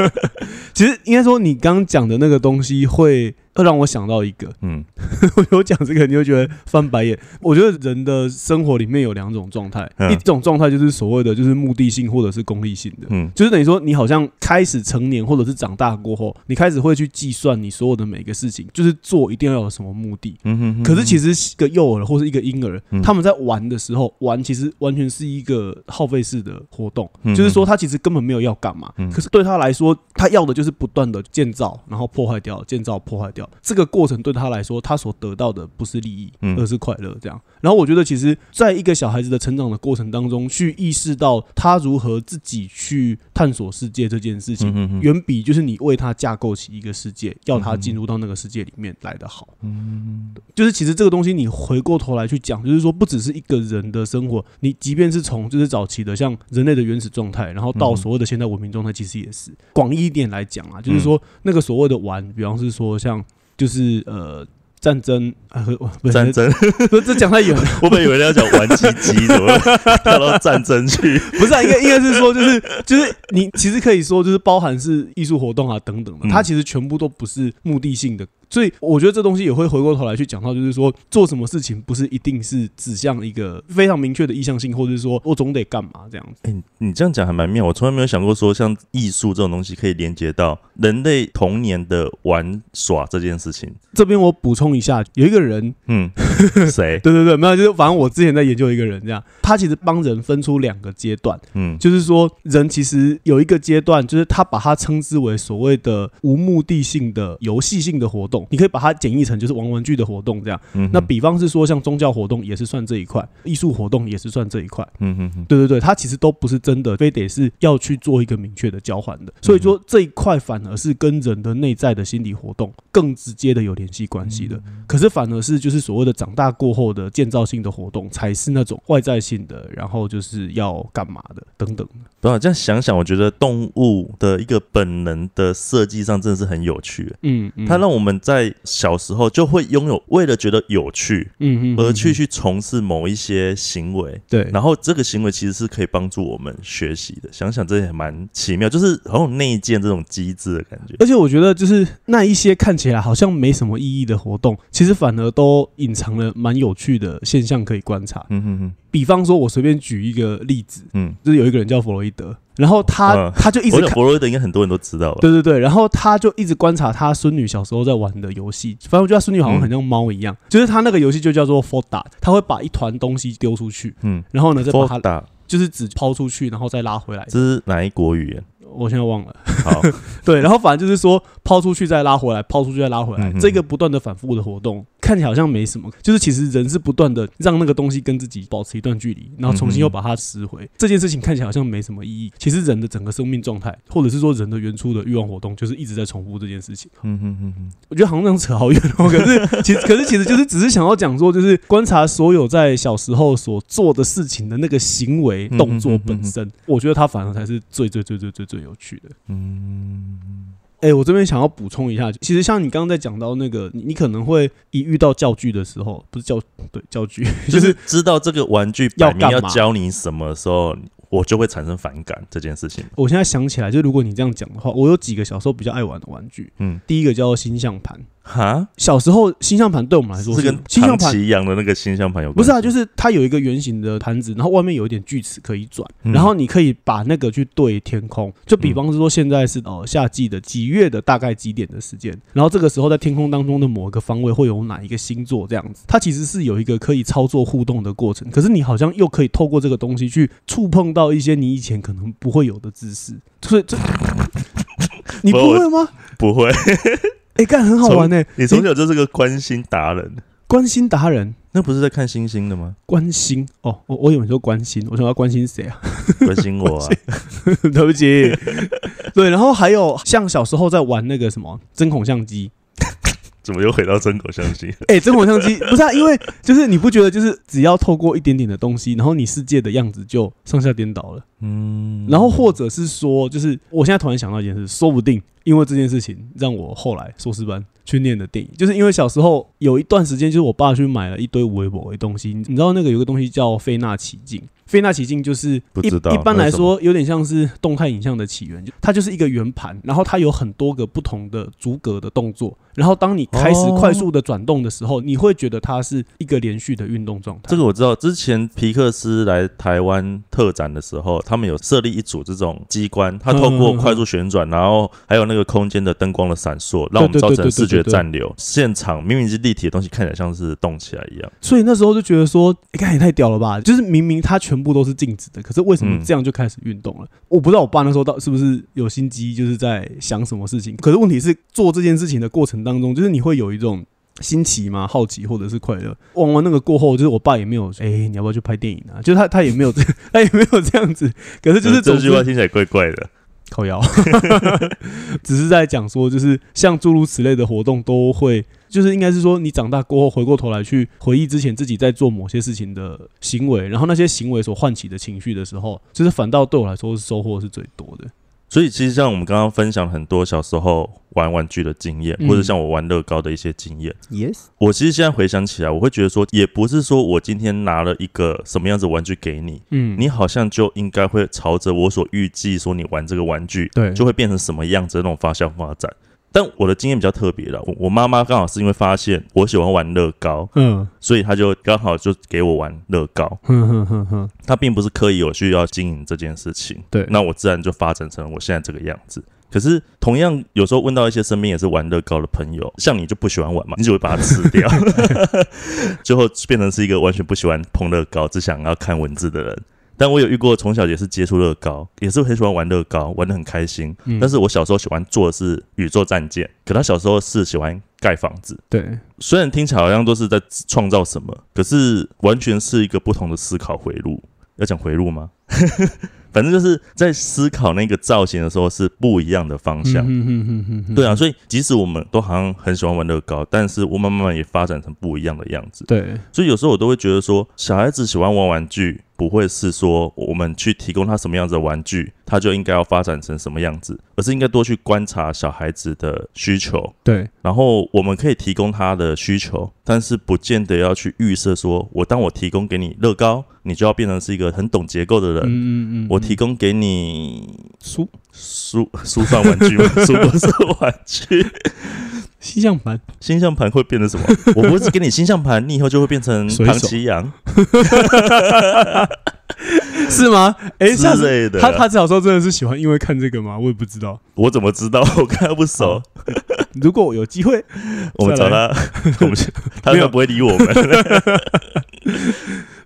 其实应该说，你刚刚讲的那个东西会会让我想到一个，嗯 我有讲这个，你会觉得翻白眼。我觉得人的生活里面有两种状态，嗯一种状态就是所谓的就是目的性或者是功利性的。嗯就是等于说，你好像开始成年或者是长大过后，你开始会去计算你所有的每个事情，就是做一定要有什么目的。嗯哼哼可是其实一个幼儿或是一个婴儿，嗯他们在玩的时候，玩其实完全是一个耗费式的活动，嗯就是说他其实根本没有要干嘛，嗯可是对他来说，他要的就是不断的建造，然后破坏掉，建造破坏掉。这个过程对他来说，他所得到的不是利益，嗯而是快乐。这样，然后我觉得，其实在一个小孩子的成长的过程当中，去意识到他如何自己去探索世界这件事情，远比就是你为他架构起一个世界，要他进入到那个世界里面来的好。嗯。就是其实这个东西，你回过头来去讲，就是说不只是一个人的生活，你即便是从就是早期的像人类的原始状态，然后到嗯所谓的现代文明状态，其实也是。广义一点来讲啊，就是说那个所谓的玩，比方是说像就是呃战争。啊，不是战争，不是这讲太远。了，我本以为要讲玩鸡鸡，怎么 跳到战争去？不是、啊，应该应该是说，就是就是你其实可以说，就是包含是艺术活动啊等等的，嗯。它其实全部都不是目的性的所以我觉得这东西也会回过头来去讲到，就是说做什么事情不是一定是指向一个非常明确的意向性，或者是说我总得干嘛这样子。哎、你这样讲还蛮妙，我从来没有想过说，像艺术这种东西可以连接到人类童年的玩耍这件事情。这边我补充一下，有一个人，嗯，谁？对对对，没有，就是反正我之前在研究一个人，这样，他其实帮人分出两个阶段，嗯就是说人其实有一个阶段，就是他把它称之为所谓的无目的性的游戏性的活动，你可以把它简易成就是玩玩具的活动这样。嗯，那比方是说像宗教活动也是算这一块，艺术活动也是算这一块。嗯哼哼，对对对，它其实都不是真的，非得是要去做一个明确的交换的。所以说这一块反而是跟人的内在的心理活动更直接的有联系关系的。可是反而是就是所谓的长大过后的建造性的活动，才是那种外在性的，然后就是要干嘛的等等。不啊，这样想想，我觉得动物的一个本能的设计上真的是很有趣。嗯，嗯它让我们在小时候就会拥有，为了觉得有趣嗯嗯而去嗯去从事某一些行为，对，然后这个行为其实是可以帮助我们学习的。想想这也蛮奇妙，就是很有内建这种机制的感觉。而且我觉得，就是那一些看起来好像没什么意义的活动，其实反而都隐藏了蛮有趣的现象可以观察。嗯哼哼，比方说，我随便举一个例子，嗯，就是有一个人叫弗洛伊德，然后他、嗯他就一直看，我想弗洛伊德应该很多人都知道吧？对对对，然后他就一直观察他孙女小时候在玩的游戏。反正我觉得他孙女好像很像猫一样，就是他那个游戏就叫做 f o d a 他会把一团东西丢出去，嗯然后呢再把它打就是只抛出去，然后再拉回来。这是哪一国语言？我现在忘了。好，对，然后反正就是说抛出去再拉回来，抛出去再拉回来，这个不断的反复的活动，看起来好像没什么，就是其实人是不断的让那个东西跟自己保持一段距离，然后重新又把它拾回。这件事情看起来好像没什么意义，其实人的整个生命状态，或者是说人的原初的欲望活动，就是一直在重复这件事情。嗯哼哼哼，我觉得好像这样扯好远哦，可是其实可是其实就是只是想要讲说，就是观察所有在小时候所做的事情的那个行为嗯动作本身，我觉得它反而才是最最最最最最有趣的。嗯，哎、我这边想要补充一下，其实像你刚刚在讲到那个，你你可能会一遇到教具的时候，不是教对教具，就 就是是知道这个玩具要摆明要教你什么的时候，我就会产生反感这件事情。我现在想起来，就如果你这样讲的话，我有几个小时候比较爱玩的玩具，嗯，第一个叫做星象盘。哈，小时候星象盘对我们来说是跟星象盘。一样的那个星象盘有关？不是啊，就是它有一个圆形的盘子，然后外面有一点锯齿可以转，嗯然后你可以把那个去对天空。就比方说现在是呃夏季的几月的大概几点的时间，然后这个时候在天空当中的某一个方位会有哪一个星座这样子，它其实是有一个可以操作互动的过程。可是你好像又可以透过这个东西去触碰到一些你以前可能不会有的知识，所以这 你不会吗？不会，哎，干很好玩呢、你从小就是个关心达人，关心达人。那不是在看星星的吗？关心哦，我我以为你说关心，我想要关心谁啊？关心我啊！对不起，对，然后还有像小时候在玩那个什么针孔相机，怎么又回到真口相机？哎、针孔相机 不是啊，因为就是你不觉得就是只要透过一点点的东西，然后你世界的样子就上下颠倒了，嗯，然后或者是说，就是我现在突然想到一件事，说不定因为这件事情让我后来硕士班去念的电影，就是因为小时候有一段时间，就是我爸去买了一堆微博的东西，你知道那个有个东西叫菲纳奇镜。菲纳奇镜就是一不知道一般来说有点像是动态影像的起源，就它就是一个圆盘，然后它有很多个不同的逐格的动作，然后当你开始哦快速的转动的时候，你会觉得它是一个连续的运动状态。这个我知道，之前皮克斯来台湾特展的时候，他们有设立一组这种机关，它透过快速旋转，然后还有那个空间的灯光的闪烁，让我们造成视觉暂留。现场明明是立体的东西，看起来像是动起来一样。所以那时候就觉得说，你、看也太屌了吧！就是明明它全部都是静止的，可是为什么嗯这样就开始运动了？我不知道我爸那时候到是不是有心机，就是在想什么事情。可是问题是，做这件事情的过程当中，就是你会有一种新奇吗？好奇或者是快乐？玩完那个过后，就是我爸也没有，哎、你要不要去拍电影啊？就是他他也没有这，他也没有这样子。可是就是这句话听起来怪怪的。靠腰，只是在讲说，就是像诸如此类的活动都会，就是应该是说，你长大过后回过头来去回忆之前自己在做某些事情的行为，然后那些行为所唤起的情绪的时候，就是反倒对我来说是收获是最多的。所以其实像我们刚刚分享很多小时候玩玩具的经验，嗯或者像我玩乐高的一些经验，Yes，我其实现在回想起来，我会觉得说，也不是说我今天拿了一个什么样子的玩具给你，嗯，你好像就应该会朝着我所预计说你玩这个玩具，对就会变成什么样子的那种方向发展。但我的经验比较特别了，我我妈妈刚好是因为发现我喜欢玩乐高，嗯所以她就刚好就给我玩乐高。哼哼哼哼，她并不是刻意有需要经营这件事情，对那我自然就发展成我现在这个样子。可是同样，有时候问到一些身边也是玩乐高的朋友，像你就不喜欢玩嘛，你就会把它吃掉，最后变成是一个完全不喜欢碰乐高，只想要看文字的人。但我有遇过从小也是接触乐高，也是很喜欢玩乐高，玩的很开心。嗯但是我小时候喜欢做的是宇宙战舰，可他小时候是喜欢盖房子。对，虽然听起来好像都是在创造什么，可是完全是一个不同的思考回路。要讲回路吗？反正就是在思考那个造型的时候是不一样的方向。对啊，所以即使我们都好像很喜欢玩乐高，但是我们慢慢也发展成不一样的样子。对，所以有时候我都会觉得说，小孩子喜欢玩玩具，不会是说我们去提供他什么样子的玩具，他就应该要发展成什么样子，而是应该多去观察小孩子的需求，对，然后我们可以提供他的需求，但是不见得要去预设说，我当我提供给你乐高，你就要变成是一个很懂结构的人。嗯嗯嗯，我提供给你书。书书算玩具吗？书不是玩具，吸象盘，星象盘会变成什么？我不是给你星象盘，你以后就会变成唐奇阳 是吗？哎，之类的。他他小时候真的是喜欢因为看这个吗？我也不知道。我怎么知道？我跟他不熟。如果我有机会，我们找他，我们他应该不会理我们。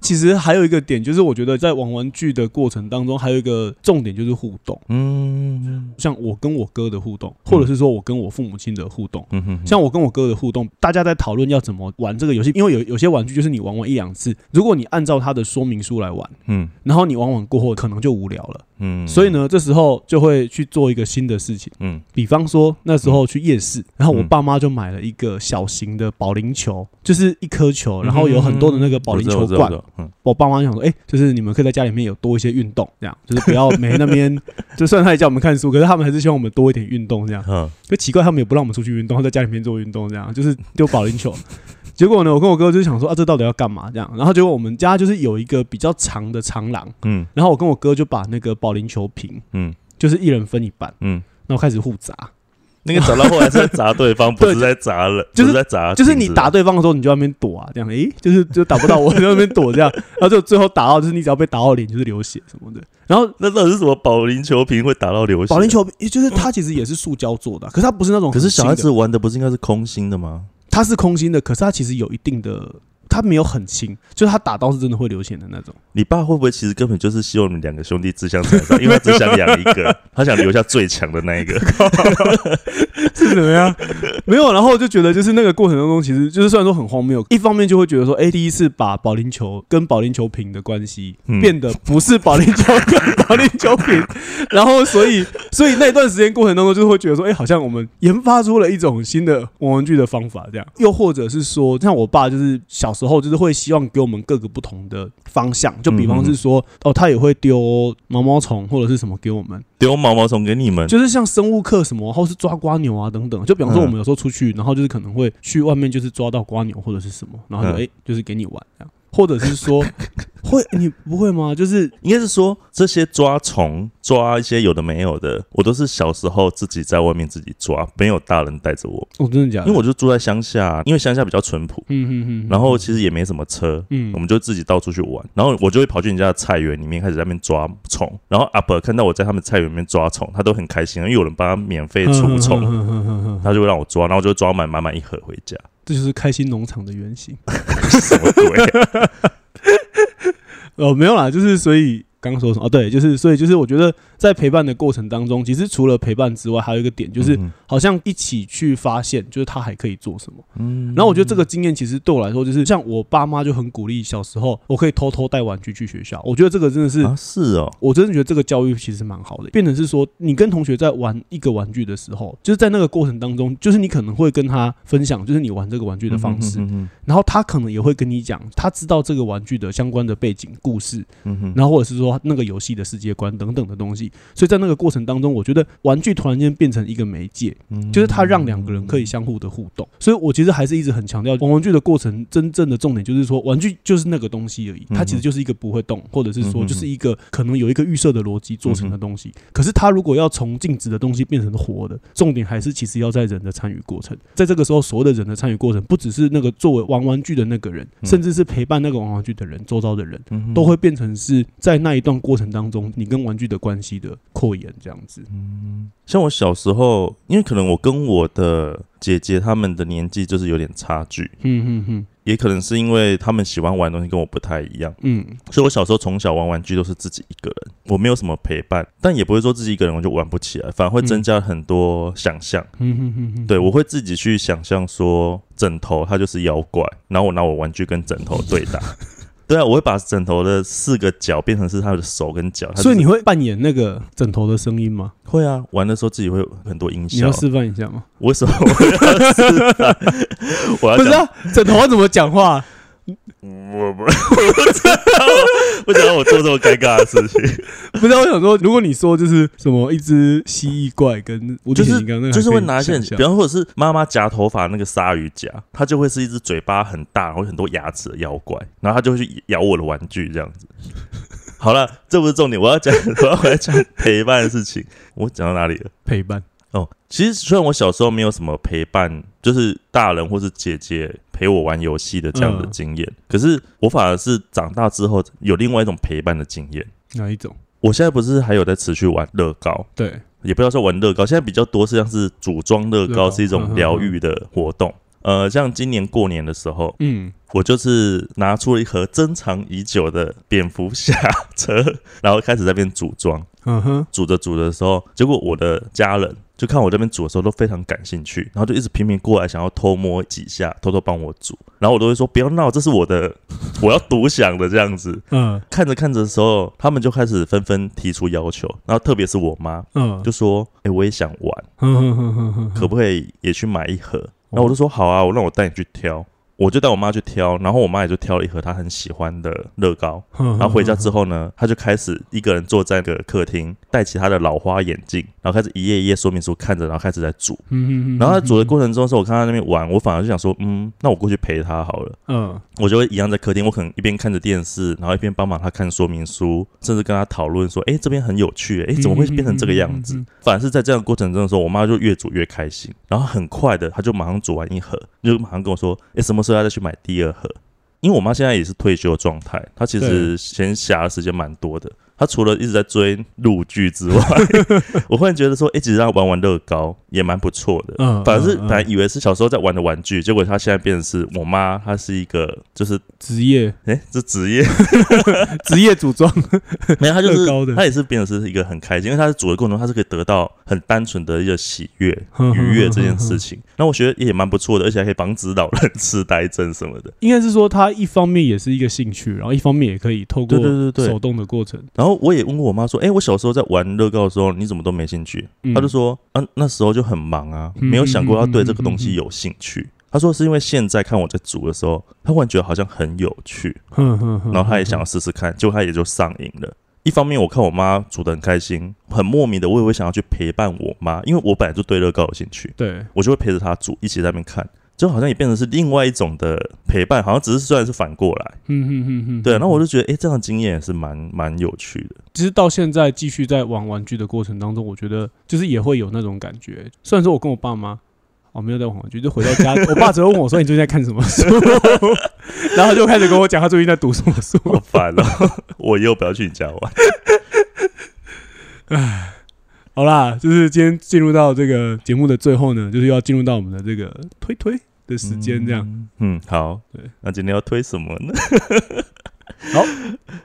其实还有一个点，就是我觉得在玩玩具的过程当中，还有一个重点就是互动。嗯像我跟我哥的互动，或者是说我跟我父母亲的互动。嗯哼，像我跟我哥的互动，大家在讨论要怎么玩这个游戏，因为有有些玩具就是你玩玩一两次，如果你按照他的说明书来玩，嗯然后你玩完过后可能就无聊了，嗯，所以呢，这时候就会去做一个新的事情，嗯。比方说那时候去夜市，然后我嗯爸妈就买了一个小型的保龄球，就是一颗球，然后有很多的那个保龄球罐。嗯我爸妈想说，哎、就是你们可以在家里面有多一些运动，这样就是不要 每天那边，就算他也叫我们看书，可是他们还是希望我们多一点运动，这样。嗯。就奇怪，他们也不让我们出去运动，他在家里面做运动，这样就是丢保龄球。结果呢，我跟我哥就想说啊，这到底要干嘛？这样，然后结果我们家就是有一个比较长的长廊，嗯然后我跟我哥就把那个保龄球瓶，嗯就是一人分一半，嗯，然后开始互砸。那个砸到后来是在砸对方，不是在砸人，就是在砸，就是你打。对方的时候，你就在那边躲啊，这样，诶、就是就打不到我，就在那边躲这样，然后就最后打到，就是你只要被打到脸就是流血什么的。然后那到底是什么保龄球瓶会打到流血？保龄，球瓶就是它其实也是塑胶做的啊，可是它不是那种可是小孩子玩的不是应该是空心的吗？它是空心的，可是它其实有一定的，它没有很轻，就是它打刀是真的会流血的那种。你爸会不会其实根本就是希望你们两个兄弟自相残杀，因为他只想养一个，他想留下最强的那一个。是怎么样？没有，然后就觉得就是那个过程当中，其实就是虽然说很荒谬，一方面就会觉得说，哎、第一次把保龄球跟保龄球瓶的关系嗯变得不是保龄球跟保龄球瓶，然后所以所以那段时间过程当中，就会觉得说，哎、好像我们研发出了一种新的玩玩具的方法，这样，又或者是说，像我爸就是小时候就是会希望给我们各个不同的方向，就比方是说，哦，他也会丢毛毛虫或者是什么给我们，丢毛毛虫给你们，就是像生物课什么，或是抓瓜牛啊等等。就比方说，嗯。我们有时候出去，然后就是可能会去外面，就是抓到瓜牛或者是什么，然后就嗯。哎、就是给你玩这样，或者是说 会你不会吗？就是应该是说这些抓虫、抓一些有的没有的，我都是小时候自己在外面自己抓，没有大人带着我，哦，真的假的？因为我就住在乡下，因为乡下比较淳朴，嗯嗯嗯，然后其实也没什么车。嗯我们就自己到处去玩，然后我就会跑去人家的菜园里面开始在那边抓虫，然后阿伯看到我在他们菜园里面抓虫，他都很开心，因为有人帮他免费除虫，虫，他就会让我抓，然后我就抓满满满一盒回家，这就是开心农场的原型。什么鬼？哦，没有啦，就是所以刚刚说什么？哦，对，就是所以就是我觉得在陪伴的过程当中，其实除了陪伴之外，还有一个点就是嗯好像一起去发现，就是他还可以做什么。嗯然后我觉得这个经验其实对我来说，就是像我爸妈就很鼓励小时候我可以偷偷带玩具去学校。我觉得这个真的是，啊是哦，我真的觉得这个教育其实蛮好的。变成是说，你跟同学在玩一个玩具的时候，就是在那个过程当中，就是你可能会跟他分享，就是你玩这个玩具的方式，嗯然后他可能也会跟你讲，他知道这个玩具的相关的背景故事，嗯哼，然后或者是说说那个游戏的世界观等等的东西。所以在那个过程当中，我觉得玩具突然间变成一个媒介，就是它让两个人可以相互的互动。所以我其实还是一直很强调玩玩具的过程，真正的重点就是说，玩具就是那个东西而已，它其实就是一个不会动，或者是说就是一个可能有一个预设的逻辑做成的东西。可是它如果要从静止的东西变成活的，重点还是其实要在人的参与过程。在这个时候，所有的人的参与过程，不只是那个作为玩玩具的那个人，甚至是陪伴那个玩玩具的人，周遭的人，都会变成是在那一段过程当中，你跟玩具的关系的扩延，这样子。嗯像我小时候，因为可能我跟我的姐姐他们的年纪就是有点差距，嗯嗯嗯也可能是因为他们喜欢玩的东西跟我不太一样，嗯，所以我小时候从小玩玩具都是自己一个人，我没有什么陪伴，但也不会说自己一个人我就玩不起来，反而会增加很多想象。嗯哼哼哼，对我会自己去想象说枕头它就是妖怪，然后我拿我玩具跟枕头对打。对啊，我会把枕头的四个角变成是他的手跟脚，所以你会扮演那个枕头的声音吗？会啊，玩的时候自己会有很多音效你要。示范一下吗？为什么我要示范？我要讲不是啊，枕头怎么讲话？我不，我不知道，不知道我做这么尴尬的事情，不是啊，我想说，如果你说就是什么一只蜥蜴怪跟就是刚，那个就是会拿一些比方说或者是妈妈夹头发那个鲨鱼夹，它就会是一只嘴巴很大，然后很多牙齿的妖怪，然后它就会去咬我的玩具这样子。好了，这不是重点，我要讲我要回来讲陪伴的事情。我讲到哪里了？陪伴。哦，其实虽然我小时候没有什么陪伴，就是大人或是姐姐陪我玩游戏的这样的嗯经验，可是我反而是长大之后有另外一种陪伴的经验。哪一种？我现在不是还有在持续玩乐高，对，也不要说玩乐高，现在比较多是像是组装乐高是一种疗愈的活动。呃，像今年过年的时候，嗯，我就是拿出了一盒珍藏已久的蝙蝠侠车，然后开始在那边组装。嗯哼，煮着煮着的时候，结果我的家人就看我这边煮的时候都非常感兴趣，然后就一直频频过来想要偷摸几下，偷偷帮我煮，然后我都会说不要闹，这是我的，我要独享的这样子。嗯看着看着的时候，他们就开始纷纷提出要求，然后特别是我妈嗯，就说：“哎、我也想玩，可不可以也去买一盒？”然后我就说：“好啊，我让我带你去挑。”我就带我妈去挑，然后我妈也就挑了一盒她很喜欢的乐高。然后回家之后呢，她就开始一个人坐在那个客厅，戴起她的老花眼镜，然后开始一页一页说明书看着，然后开始在煮。然后在煮的过程中的时候，我看她那边玩，我反而就想说，嗯，那我过去陪她好了。嗯我就会一样在客厅，我可能一边看着电视，然后一边帮忙她看说明书，甚至跟她讨论说，哎，这边很有趣，哎，怎么会变成这个样子？嗯反而是在这样的过程中的时候，我妈就越煮越开心，然后很快的，她就马上煮完一盒，就马上跟我说，哎，什么时候要再去买第二盒？因为我妈现在也是退休状态，她其实闲暇的时间蛮多的。她除了一直在追陆剧之外，我忽然觉得说，哎、其实让她玩玩乐高也蛮不错的。嗯，反正是嗯本来以为是小时候在玩的玩具，结果他现在变成是我妈，她是一个就是职业。哎、这职业？职业组装，没有，她就是乐高的。她也是变成是一个很开心，因为她在组的过程中，她是可以得到很单纯的一个喜悦、愉悦这件事情。那我觉得也蛮不错的，而且还可以防止老人痴呆症什么的。应该是说他一方面也是一个兴趣，然后一方面也可以透过对对对对。手动的过程，然后我也问过我妈说：“哎、我小时候在玩乐高的时候，你怎么都没兴趣？”嗯。她就说：“啊，那时候就很忙啊，嗯没有想过要对这个东西有兴趣。”他说：“是因为现在看我在煮的时候，他忽然觉得好像很有趣，然后他也想要试试看，结果他也就上瘾了。一方面我看我妈煮的很开心，很莫名的，我也会想要去陪伴我妈，因为我本来就对乐高有兴趣，对，我就会陪着她煮，一起在那边看。”就好像也变成是另外一种的陪伴，好像只是虽然是反过来，嗯哼哼哼，对。然后我就觉得，哎、这样的经验也是蛮蛮有趣的。其实到现在继续在玩玩具的过程当中，我觉得就是也会有那种感觉。虽然说我跟我爸妈哦没有在玩玩具，就回到家，我爸只会问我说：“你最近在看什么书？”然后他就开始跟我讲他最近在读什么书。好烦哦！我以后不要去你家玩。好啦，就是今天进入到这个节目的最后呢，就是要进入到我们的这个推推的时间，这样。嗯。嗯，好。对，那今天要推什么呢？好，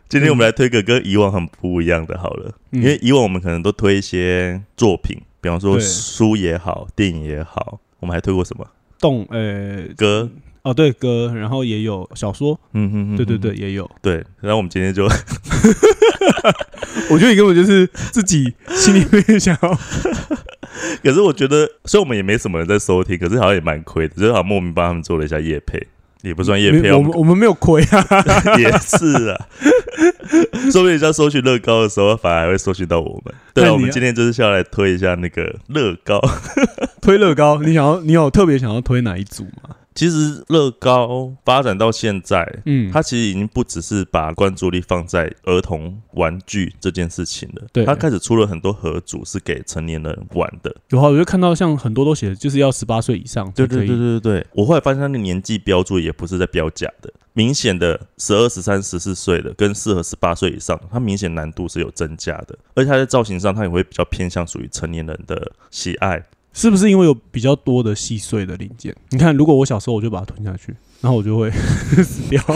今天我们来推个跟以往很不一样的，好了。嗯因为以往我们可能都推一些作品，比方说对书也好，电影也好，我们还推过什么动呃歌？哦对歌，然后也有小说，嗯哼哼，对对对，也有。对。然后我们今天就 我觉得你根本就是自己心里面想要，可是我觉得，虽然我们也没什么人在收听，可是好像也蛮亏的，就是好像莫名帮他们做了一下夜配。也不算叶配，我们我们没有亏啊，也是啊。说不定在搜取乐高的时候，反而还会搜取到我们。对啊，我们今天就是要来推一下那个乐高，推乐高。你想要，你有特别想要推哪一组吗？其实乐高发展到现在，嗯，它其实已经不只是把关注力放在儿童玩具这件事情了。对，它开始出了很多合组是给成年人玩的。有啊，我就看到像很多都写就是要十八岁以上。对对对对对，我后来发现它的年纪标注也不是在标假的，明显的十二、十三、十四岁的跟适合十八岁以上，它明显难度是有增加的，而且它在造型上它也会比较偏向属于成年人的喜爱。是不是因为有比较多的细碎的零件？你看，如果我小时候我就把它吞下去，然后我就会 死掉。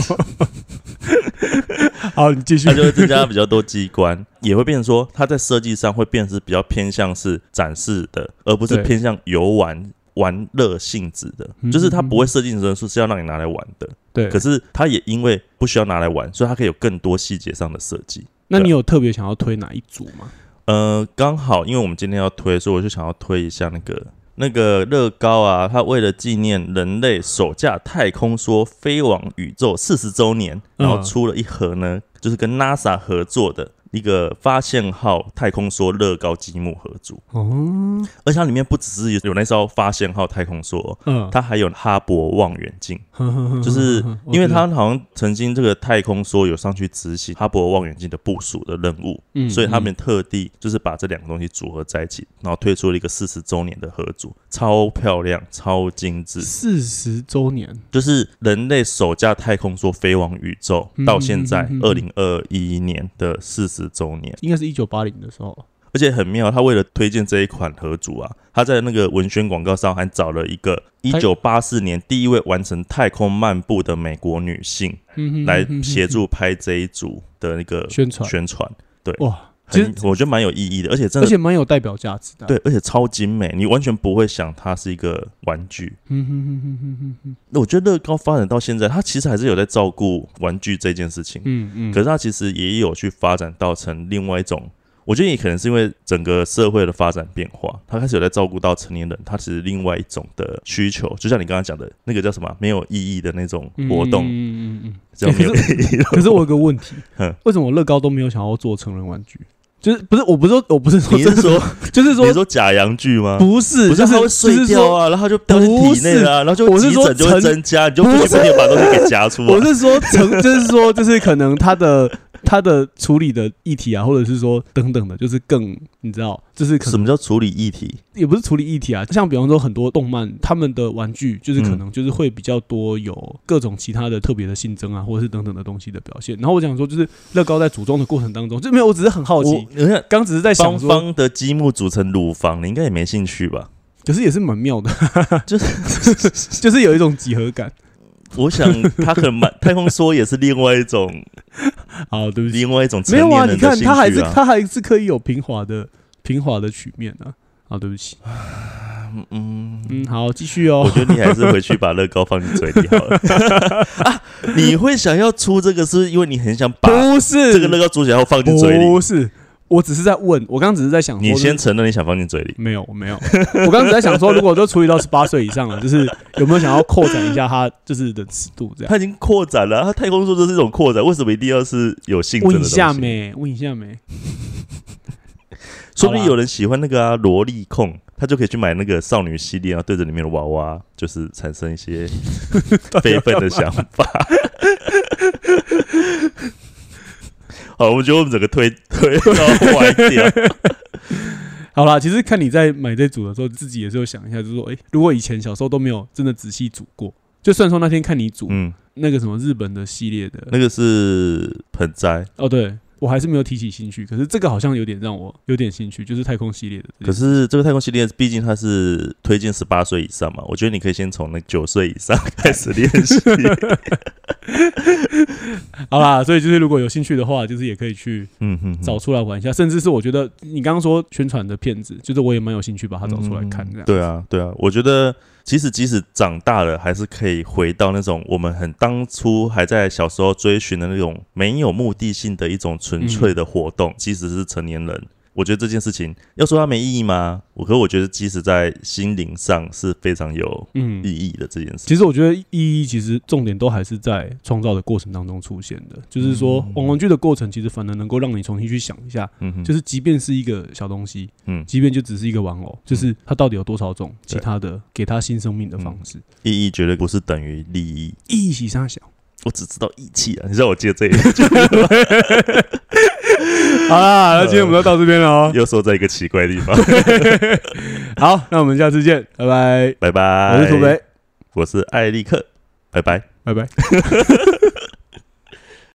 好，你继续。它就会增加比较多机关，也会变成说，它在设计上会变是比较偏向是展示的，而不是偏向游玩玩乐性质的。就是它不会设计成说是要让你拿来玩的。对。可是它也因为不需要拿来玩，所以它可以有更多细节上的设计。那你有特别想要推哪一组吗？呃，刚好因为我们今天要推，所以我就想要推一下那个那个乐高啊，它为了纪念人类首架太空梭飞往宇宙四十周年，然后出了一盒呢，就是跟 NASA 合作的。一个发现号太空梭乐高积木合组。哦，而且它里面不只是有那艘发现号太空梭，嗯，它还有哈勃望远镜，就是因为它好像曾经这个太空梭有上去执行哈勃望远镜的部署的任务，嗯，所以他们特地就是把这两个东西组合在一起，然后推出了一个四十周年的合组，超漂亮，超精致。四十周年。就是人类首架太空梭飞往宇宙到现在二零二一年的四。十周年。应该是一九八零的时候，而且很妙，他为了推荐这一款合组啊，他在那个文宣广告上还找了一个一九八四年第一位完成太空漫步的美国女性，来协助拍这一组的那个宣传。宣传。对，哇，其实我觉得蛮有意义的，而且真的，而且蛮有代表价值的。对，而且超精美，你完全不会想它是一个玩具。嗯哼哼哼哼哼哼。那我觉得乐高发展到现在，它其实还是有在照顾玩具这件事情。嗯嗯。可是它其实也有去发展到成另外一种，我觉得也可能是因为整个社会的发展变化，它开始有在照顾到成年人，它其实另外一种的需求。就像你刚刚讲的那个叫什么没有意义的那种活动。嗯嗯嗯。可是可是我有个问题，为什么乐高都没有想要做成人玩具？就是不是，我不是说，我不是说，你是说，就是说，你说假阳具吗？不是，不是它会碎掉啊，然后就掉进体内啊，然后就急诊就会增加，你就不停把东西给夹出来。我是说成，就是说，就是可能它的。它的处理的议题啊，或者是说等等的，就是更你知道，就是什么叫处理议题？也不是处理议题啊，像比方说很多动漫，他们的玩具就是可能就是会比较多有各种其他的特别的性征啊，或者是等等的东西的表现。然后我想说，就是乐高在组装的过程当中，就没有，我只是很好奇，刚只是在想说，方方的积木组成乳房，你应该也没兴趣吧？可是也是蛮妙的，就是就是有一种几何感。我想，他可能蛮太空梭也是另外一种，好，对不起，另外一种没有啊。你看，他还是他还是可以有平滑的平滑的曲面啊。好，对不起，嗯嗯，好，继续哦。我觉得你还是回去把乐高放进嘴里好了。啊，你会想要出这个，是因为你很想把不是这个乐高煮起来后放进嘴里？不是。我只是在问，我刚刚只是在想，你先承认你想放进嘴里？没有，我没有。我刚刚只在想说，如果都处理到十八岁以上了，就是有没有想要扩展一下他就是的尺度？这样，他已经扩展了。他太空梭就是一种扩展，为什么一定要是有性问一下没？问一下没？说不定有人喜欢那个啊，萝莉控，他就可以去买那个少女系列，然后对着里面的娃娃，就是产生一些 非分的想法。好，我觉得我们整个推推到歪掉。好啦，其实看你在买这组的时候，自己也是有想一下，就是说，哎，如果以前小时候都没有真的仔细煮过，就算说那天看你煮，嗯，那个什么日本的系列的，那个是盆栽哦，对。我还是没有提起兴趣，可是这个好像有点让我有点兴趣，就是太空系列的。可是这个太空系列毕竟它是推荐十八岁以上嘛，我觉得你可以先从那九岁以上开始练习。好啦，所以就是如果有兴趣的话，就是也可以去嗯嗯找出来玩一下，甚至是我觉得你刚刚说宣传的片子，就是我也蛮有兴趣把它找出来看这样。对啊，对啊，我觉得。其实，即使长大了，还是可以回到那种我们很当初还在小时候追寻的那种没有目的性的一种纯粹的活动。即使是成年人，我觉得这件事情要说它没意义吗？我可我觉得，即使在心灵上是非常有嗯意，义的这件事。其实我觉得意义其实重点都还是在创造的过程当中出现的，就是说嗯玩玩具的过程其实反而能够让你重新去想一下，嗯哼，就是即便是一个小东西，嗯即便就只是一个玩偶，就是它到底有多少种其他的给它新生命的方式，意义绝对不是等于利益。意义其上小。我只知道义气啊！你知道我接这一句 好啦，那今天我们就到这边了哦。又说在一个奇怪的地方。好，那我们下次见，拜拜。拜拜。我是土肥，我是艾利克，拜拜。拜拜。